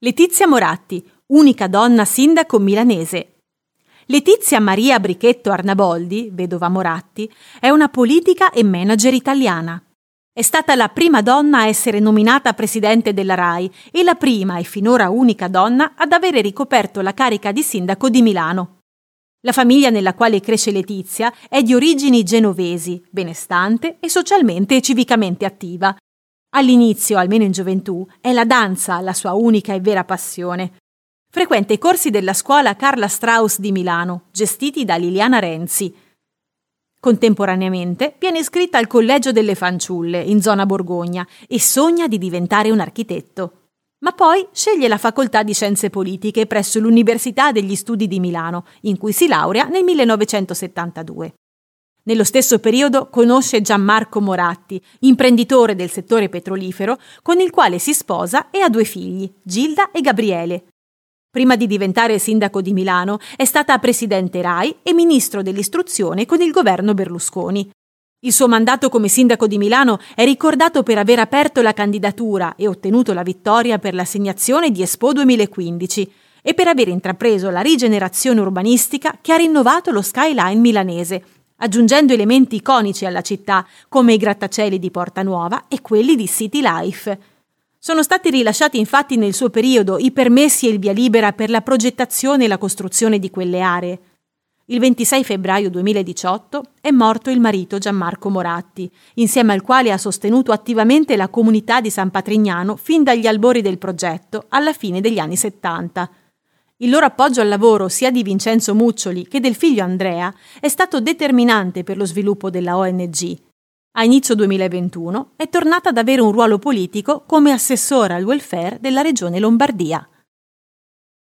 Letizia Moratti, unica donna sindaco milanese. Letizia Maria Brichetto Arnaboldi, vedova Moratti, è una politica e manager italiana. È stata la prima donna a essere nominata presidente della RAI e la prima e finora unica donna ad avere ricoperto la carica di sindaco di Milano. La famiglia nella quale cresce Letizia è di origini genovesi, benestante e socialmente e civicamente attiva, All'inizio, almeno in gioventù, è la danza la sua unica e vera passione. Frequenta i corsi della scuola Carla Strauss di Milano, gestiti da Liliana Renzi. Contemporaneamente viene iscritta al Collegio delle Fanciulle, in zona Borgogna, e sogna di diventare un architetto. Ma poi sceglie la facoltà di scienze politiche presso l'Università degli Studi di Milano, in cui si laurea nel 1972. Nello stesso periodo conosce Gianmarco Moratti, imprenditore del settore petrolifero, con il quale si sposa e ha due figli, Gilda e Gabriele. Prima di diventare sindaco di Milano è stata presidente RAI e ministro dell'istruzione con il governo Berlusconi. Il suo mandato come sindaco di Milano è ricordato per aver aperto la candidatura e ottenuto la vittoria per l'assegnazione di Expo 2015 e per aver intrapreso la rigenerazione urbanistica che ha rinnovato lo skyline milanese, aggiungendo elementi iconici alla città come i grattacieli di Porta Nuova e quelli di City Life. Sono stati rilasciati infatti nel suo periodo i permessi e il via libera per la progettazione e la costruzione di quelle aree. Il 26 febbraio 2018 è morto il marito Gianmarco Moratti, insieme al quale ha sostenuto attivamente la comunità di San Patrignano fin dagli albori del progetto alla fine degli anni 70. Il loro appoggio al lavoro sia di Vincenzo Muccioli che del figlio Andrea è stato determinante per lo sviluppo della ONG. A inizio 2021 è tornata ad avere un ruolo politico come assessora al welfare della regione Lombardia.